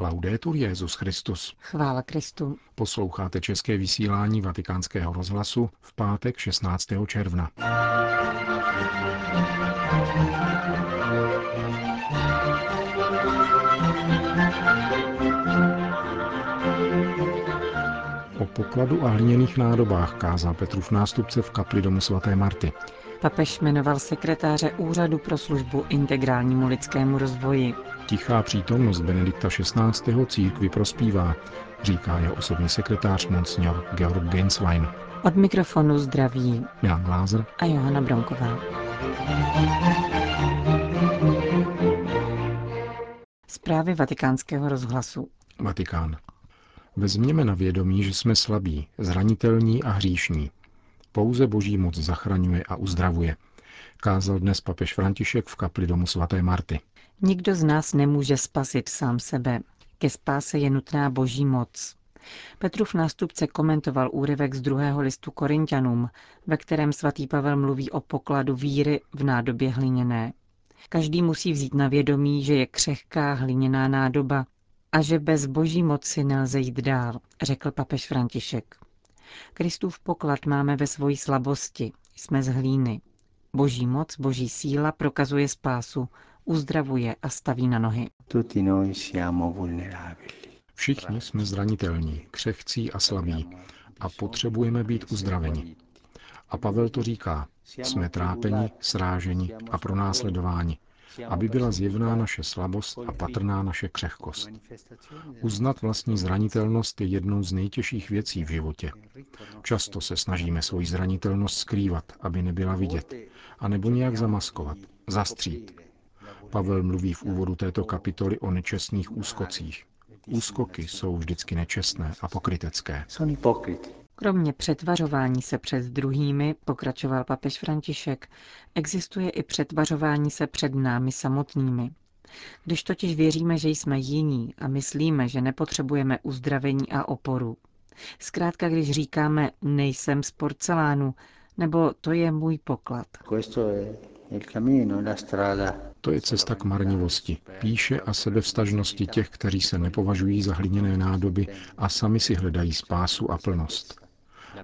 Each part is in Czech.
Laudetur Jezus Christus. Chvála Kristu. Posloucháte české vysílání Vatikánského rozhlasu v pátek 16. června. O pokladu a hliněných nádobách kázal Petrův nástupce v kapli domu svaté Marty. Papež jmenoval sekretáře Úřadu pro službu integrálnímu lidskému rozvoji. Tichá přítomnost Benedikta XVI. církvi prospívá, říká jeho osobní sekretář Monsignor Georg Genswein. Od mikrofonu zdraví Jan Glázer a Johana Bronková. Zprávy vatikánského rozhlasu. Vatikán. Vezměme na vědomí, že jsme slabí, zranitelní a hříšní. Pouze boží moc zachraňuje a uzdravuje. Kázal dnes papež František v kapli domu svaté Marty. Nikdo z nás nemůže spasit sám sebe. Ke spáse je nutná boží moc. Petrův nástupce komentoval úryvek z druhého listu Korintianům, ve kterém svatý Pavel mluví o pokladu víry v nádobě hliněné. Každý musí vzít na vědomí, že je křehká hliněná nádoba a že bez boží moci nelze jít dál, řekl papež František. Kristův poklad máme ve svojí slabosti, jsme z hlíny. Boží moc, boží síla prokazuje spásu, uzdravuje a staví na nohy. Všichni jsme zranitelní, křehcí a slabí a potřebujeme být uzdraveni. A Pavel to říká. Jsme trápeni, sráženi a pronásledováni, aby byla zjevná naše slabost a patrná naše křehkost. Uznat vlastní zranitelnost je jednou z nejtěžších věcí v životě. Často se snažíme svoji zranitelnost skrývat, aby nebyla vidět, anebo nějak zamaskovat, zastřít. Pavel mluví v úvodu této kapitoly o nečestných úskocích. Úskoky jsou vždycky nečestné a pokrytecké. Kromě přetvařování se před druhými, pokračoval papež František, existuje i přetvařování se před námi samotnými. Když totiž věříme, že jsme jiní a myslíme, že nepotřebujeme uzdravení a oporu. Zkrátka, když říkáme nejsem z porcelánu, nebo to je můj poklad. To je cesta k marnivosti, píše a sebevstažnosti těch, kteří se nepovažují za hliněné nádoby a sami si hledají spásu a plnost.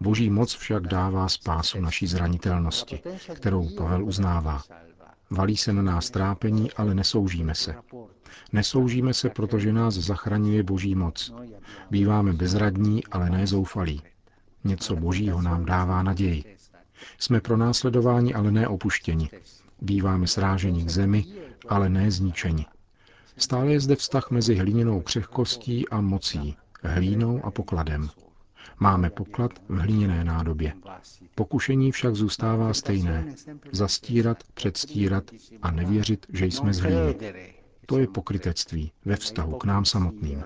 Boží moc však dává spásu naší zranitelnosti, kterou Pavel uznává. Valí se na nás trápení, ale nesoužíme se. Nesoužíme se, protože nás zachraňuje Boží moc. Býváme bezradní, ale ne zoufalí. Něco Božího nám dává naději. Jsme pro následování, ale ne opuštěni. Býváme sráženi k zemi, ale ne zničeni. Stále je zde vztah mezi hlíněnou křehkostí a mocí, hlínou a pokladem. Máme poklad v hliněné nádobě. Pokušení však zůstává stejné. Zastírat, předstírat a nevěřit, že jsme z hlíny. To je pokrytectví ve vztahu k nám samotným.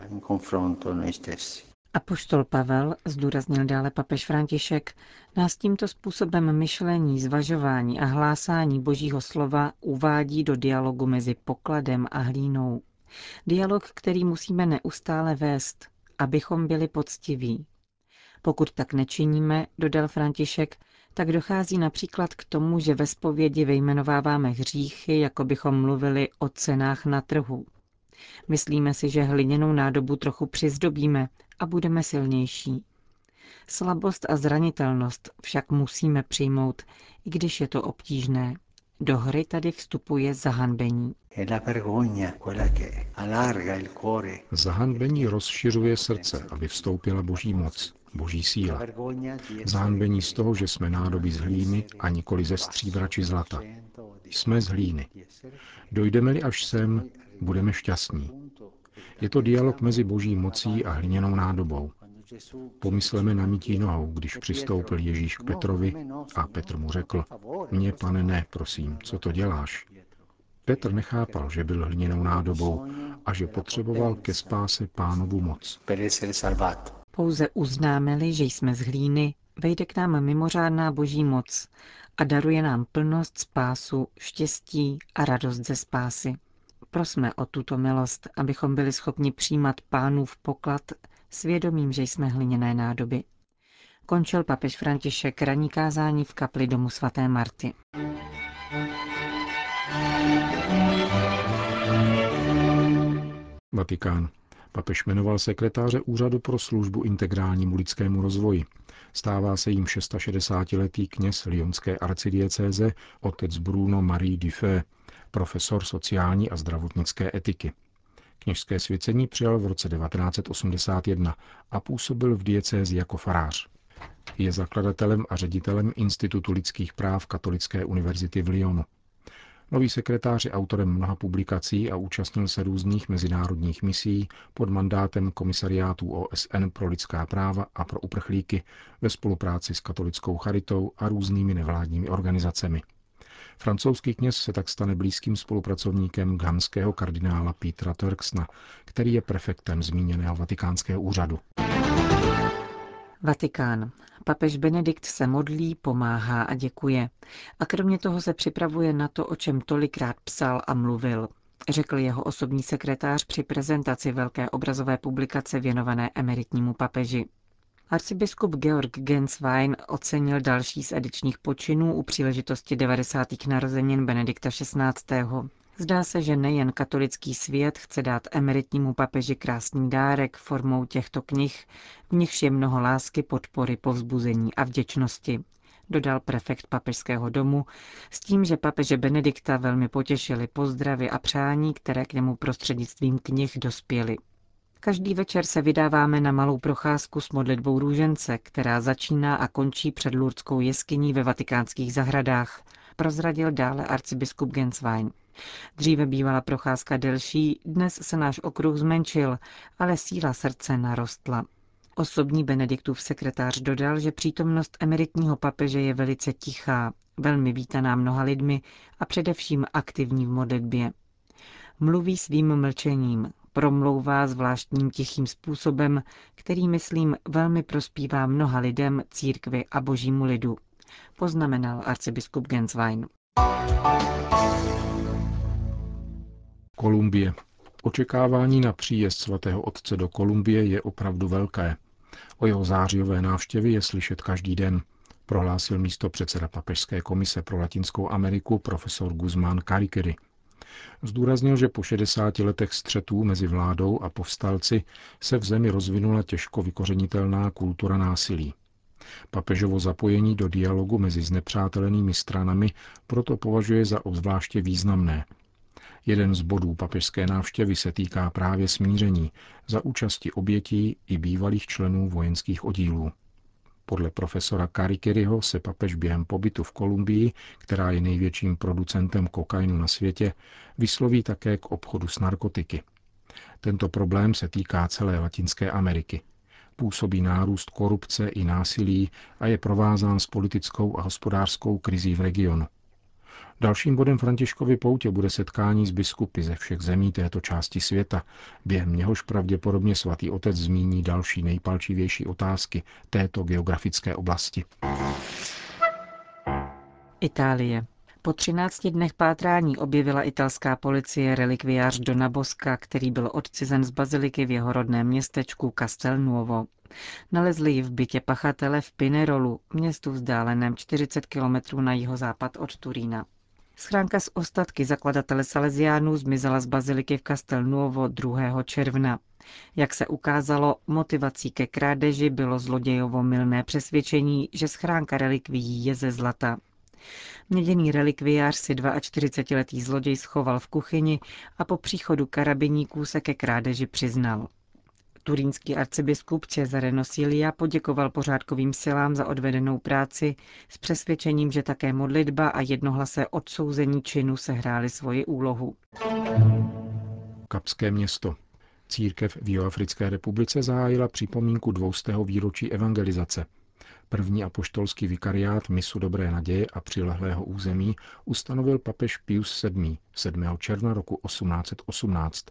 Apoštol Pavel, zdůraznil dále papež František, nás tímto způsobem myšlení, zvažování a hlásání božího slova uvádí do dialogu mezi pokladem a hlínou. Dialog, který musíme neustále vést, abychom byli poctiví. Pokud tak nečiníme, dodal František, tak dochází například k tomu, že ve spovědi vyjmenováváme hříchy, jako bychom mluvili o cenách na trhu. Myslíme si, že hliněnou nádobu trochu přizdobíme a budeme silnější. Slabost a zranitelnost však musíme přijmout, i když je to obtížné. Do hry tady vstupuje zahanbení. Zahanbení rozšiřuje srdce, aby vstoupila boží moc, boží síla. Zahanbení z toho, že jsme nádoby z hlíny a nikoli ze stříbra či zlata. Jsme z hlíny. Dojdeme-li až sem, budeme šťastní. Je to dialog mezi boží mocí a hliněnou nádobou. Pomysleme na mítí nohou, když přistoupil Ježíš k Petrovi a Petr mu řekl, mě pane ne, prosím, co to děláš? Petr nechápal, že byl hliněnou nádobou a že potřeboval ke spáse pánovu moc. Pouze uznáme-li, že jsme z hlíny, vejde k nám mimořádná boží moc a daruje nám plnost spásu, štěstí a radost ze spásy. Prosme o tuto milost, abychom byli schopni přijímat pánův poklad svědomím, že jsme hliněné nádoby. Končil papež František ranní kázání v kapli domu svaté Marty. Vatikán. Papež jmenoval sekretáře Úřadu pro službu integrálnímu lidskému rozvoji. Stává se jim 660-letý kněz Lyonské arcidiecéze otec Bruno Marie Dufay, profesor sociální a zdravotnické etiky. Kněžské svěcení přijal v roce 1981 a působil v diecézi jako farář. Je zakladatelem a ředitelem Institutu lidských práv Katolické univerzity v Lyonu. Nový sekretář je autorem mnoha publikací a účastnil se různých mezinárodních misí pod mandátem komisariátů OSN pro lidská práva a pro uprchlíky ve spolupráci s katolickou charitou a různými nevládními organizacemi. Francouzský kněz se tak stane blízkým spolupracovníkem ghanského kardinála Petra Turksna, který je prefektem zmíněného vatikánského úřadu. Vatikán. Papež Benedikt se modlí, pomáhá a děkuje. A kromě toho se připravuje na to, o čem tolikrát psal a mluvil, řekl jeho osobní sekretář při prezentaci velké obrazové publikace věnované emeritnímu papeži. Arcibiskup Georg Genswein ocenil další z edičních počinů u příležitosti 90. narozenin Benedikta XVI. Zdá se, že nejen katolický svět chce dát emeritnímu papeži krásný dárek formou těchto knih, v nichž je mnoho lásky, podpory, povzbuzení a vděčnosti, dodal prefekt papežského domu, s tím, že papeže Benedikta velmi potěšili pozdravy a přání, které k němu prostřednictvím knih dospěly. Každý večer se vydáváme na malou procházku s modlitbou růžence, která začíná a končí před Lurdskou jeskyní ve vatikánských zahradách, prozradil dále arcibiskup Genswein. Dříve bývala procházka delší, dnes se náš okruh zmenšil, ale síla srdce narostla. Osobní Benediktův sekretář dodal, že přítomnost emeritního papeže je velice tichá, velmi vítaná mnoha lidmi a především aktivní v modlitbě. Mluví svým mlčením, promlouvá zvláštním tichým způsobem, který, myslím, velmi prospívá mnoha lidem, církvi a božímu lidu, poznamenal arcibiskup Genswein. Kolumbie. Očekávání na příjezd svatého otce do Kolumbie je opravdu velké. O jeho zářijové návštěvě je slyšet každý den, prohlásil místo předseda Papežské komise pro Latinskou Ameriku profesor Guzmán Carikiri. Zdůraznil, že po 60 letech střetů mezi vládou a povstalci se v zemi rozvinula těžko vykořenitelná kultura násilí. Papežovo zapojení do dialogu mezi znepřátelenými stranami proto považuje za obzvláště významné. Jeden z bodů papežské návštěvy se týká právě smíření za účasti obětí i bývalých členů vojenských oddílů. Podle profesora Karikiriho se papež během pobytu v Kolumbii, která je největším producentem kokainu na světě, vysloví také k obchodu s narkotiky. Tento problém se týká celé Latinské Ameriky. Působí nárůst korupce i násilí a je provázán s politickou a hospodářskou krizí v regionu. Dalším bodem Františkovy poutě bude setkání s biskupy ze všech zemí této části světa, během něhož pravděpodobně svatý otec zmíní další nejpalčivější otázky této geografické oblasti. Itálie. Po 13 dnech pátrání objevila italská policie relikviář Dona Boska, který byl odcizen z baziliky v jeho rodném městečku Castelnuovo. Nalezli ji v bytě pachatele v Pinerolu, městu vzdáleném 40 kilometrů na jihozápad od Turína. Schránka s ostatky zakladatele Salesiánů zmizela z baziliky v Castelnuovo 2. června. Jak se ukázalo, motivací ke krádeži bylo zlodějovo milné přesvědčení, že schránka relikvií je ze zlata. Měděný relikviář si 42-letý zloděj schoval v kuchyni a po příchodu karabiníků se ke krádeži přiznal. Turínský arcibiskup Cesare Nosilia poděkoval pořádkovým silám za odvedenou práci s přesvědčením, že také modlitba a jednohlasé odsouzení činu sehrály svoji úlohu. Kapské město. Církev v Jihoafrické republice zahájila připomínku dvoustého výročí evangelizace. První apoštolský vikariát misu Dobré naděje a přilehlého území ustanovil papež Pius VII. 7. června roku 1818.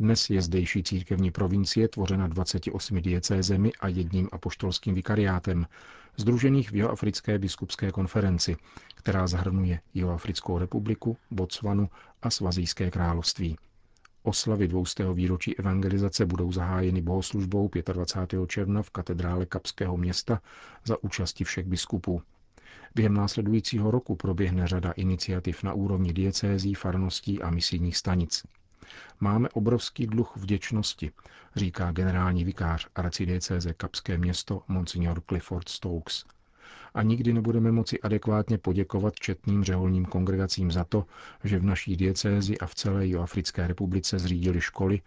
Dnes je zdejší církevní provincie tvořena 28 diecézemi a jedním apoštolským vikariátem, združených v Jihoafrické biskupské konferenci, která zahrnuje Jihoafrickou republiku, Botswanu a Svazijské království. Oslavy dvoustého výročí evangelizace budou zahájeny bohoslužbou 25. června v katedrále Kapského města za účasti všech biskupů. Během následujícího roku proběhne řada iniciativ na úrovni diecézí, farností a misijních stanic. Máme obrovský dluh vděčnosti, říká generální vikář arcidiecéze Kapské město Monsignor Clifford Stokes. A nikdy nebudeme moci adekvátně poděkovat četným řeholním kongregacím za to, že v naší diecézi a v celé Joafrické republice zřídili školy,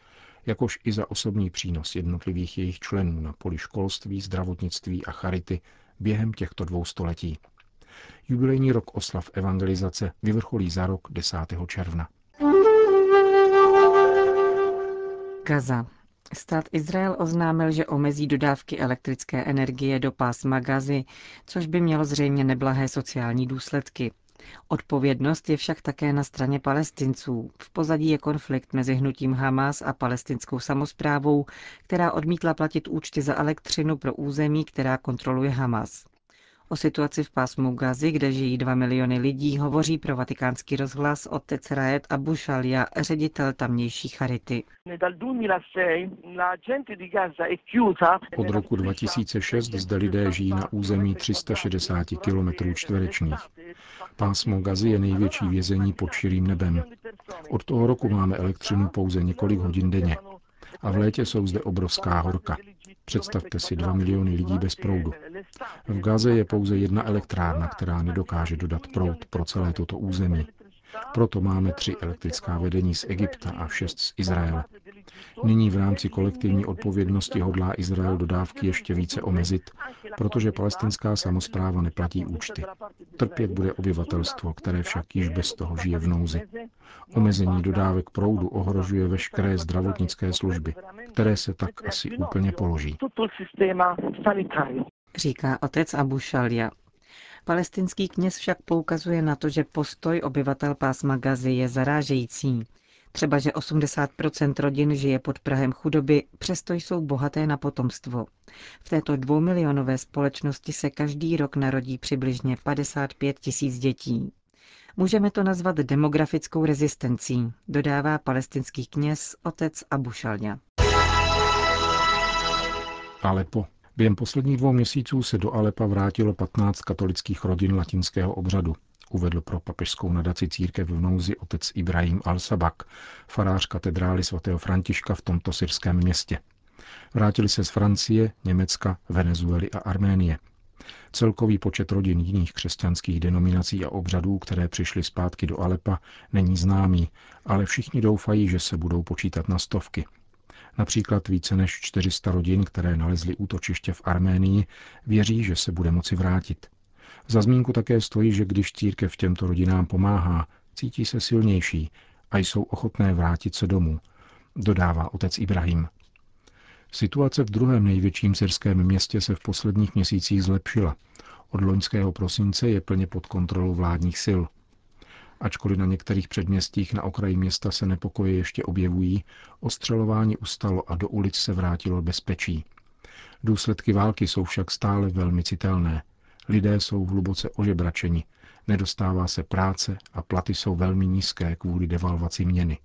jakož i za osobní přínos jednotlivých jejich členů na poli školství, zdravotnictví a charity během těchto dvou století. Jubilejní rok oslav evangelizace vyvrcholí za rok 10. června. Gaza. Stát Izrael oznámil, že omezí dodávky elektrické energie do pásma Gazy, což by mělo zřejmě neblahé sociální důsledky. Odpovědnost je však také na straně palestinců. V pozadí je konflikt mezi hnutím Hamas a palestinskou samozprávou, která odmítla platit účty za elektřinu pro území, která kontroluje Hamas. O situaci v pásmu Gazy, kde žijí dva miliony lidí, hovoří pro vatikánský rozhlas otec Raed Abu Shalia, ředitel tamnější charity. Od roku 2006 zde lidé žijí na území 360 km čtverečních. Pásmo Gazy je největší vězení pod širým nebem. Od toho roku máme elektřinu pouze několik hodin denně. A v létě jsou zde obrovská horka. Představte si dva miliony lidí bez proudu. V Gaze je pouze jedna elektrárna, která nedokáže dodat proud pro celé toto území. Proto máme tři elektrická vedení z Egypta a šest z Izraele. Nyní v rámci kolektivní odpovědnosti hodlá Izrael dodávky ještě více omezit, protože palestinská samozpráva neplatí účty. Trpět bude obyvatelstvo, které však již bez toho žije v nouzi. Omezení dodávek proudu ohrožuje veškeré zdravotnické služby, které se tak asi úplně položí. Říká otec Abu Shalia. Palestinský kněz však poukazuje na to, že postoj obyvatel pásma Gazy je zarážející. Třeba, že 80% rodin žije pod Prahem chudoby, přesto jsou bohaté na potomstvo. V této dvoumilionové společnosti se každý rok narodí přibližně 55 tisíc dětí. Můžeme to nazvat demografickou rezistencí, dodává palestinský kněz otec Abu Shalja. Alepo. Během posledních dvou měsíců se do Alepa vrátilo 15 katolických rodin latinského obřadu uvedl pro papežskou nadaci církev v nouzi otec Ibrahim al-Sabak, farář katedrály svatého Františka v tomto syrském městě. Vrátili se z Francie, Německa, Venezuely a Arménie. Celkový počet rodin jiných křesťanských denominací a obřadů, které přišly zpátky do Alepa, není známý, ale všichni doufají, že se budou počítat na stovky. Například více než 400 rodin, které nalezly útočiště v Arménii, věří, že se bude moci vrátit. Za zmínku také stojí, že když církev těmto rodinám pomáhá, cítí se silnější a jsou ochotné vrátit se domů, dodává otec Ibrahim. Situace v druhém největším syrském městě se v posledních měsících zlepšila. Od loňského prosince je plně pod kontrolou vládních sil. Ačkoliv na některých předměstích na okraji města se nepokoje ještě objevují, ostřelování ustalo a do ulic se vrátilo bezpečí. Důsledky války jsou však stále velmi citelné. Lidé jsou hluboce ožebračeni, nedostává se práce a platy jsou velmi nízké kvůli devalvaci měny.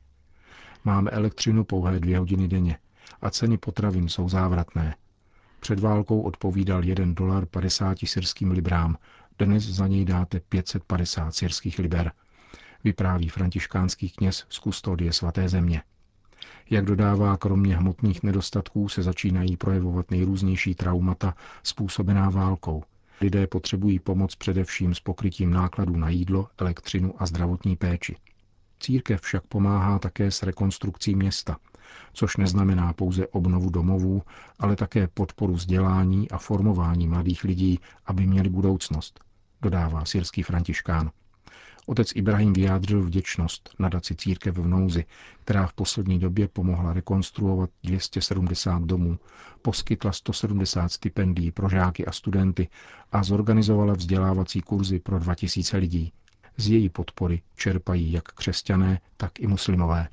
Máme elektřinu pouhé dvě hodiny denně a ceny potravin jsou závratné. Před válkou odpovídal 1 dolar 50 syrským librám, dnes za něj dáte 550 syrských liber, vypráví františkánský kněz z kustodie svaté země. Jak dodává, kromě hmotných nedostatků se začínají projevovat nejrůznější traumata způsobená válkou, Lidé potřebují pomoc především s pokrytím nákladů na jídlo, elektřinu a zdravotní péči. Církev však pomáhá také s rekonstrukcí města, což neznamená pouze obnovu domovů, ale také podporu vzdělání a formování mladých lidí, aby měli budoucnost, dodává syrský františkán. Otec Ibrahim vyjádřil vděčnost nadaci Církev v nouzi, která v poslední době pomohla rekonstruovat 270 domů, poskytla 170 stipendií pro žáky a studenty a zorganizovala vzdělávací kurzy pro 2000 lidí. Z její podpory čerpají jak křesťané, tak i muslimové.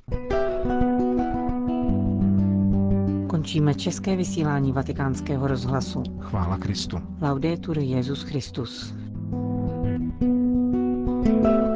Končíme české vysílání vatikánského rozhlasu. Chvála Kristu. Laudetur Jezus Christus. Thank you.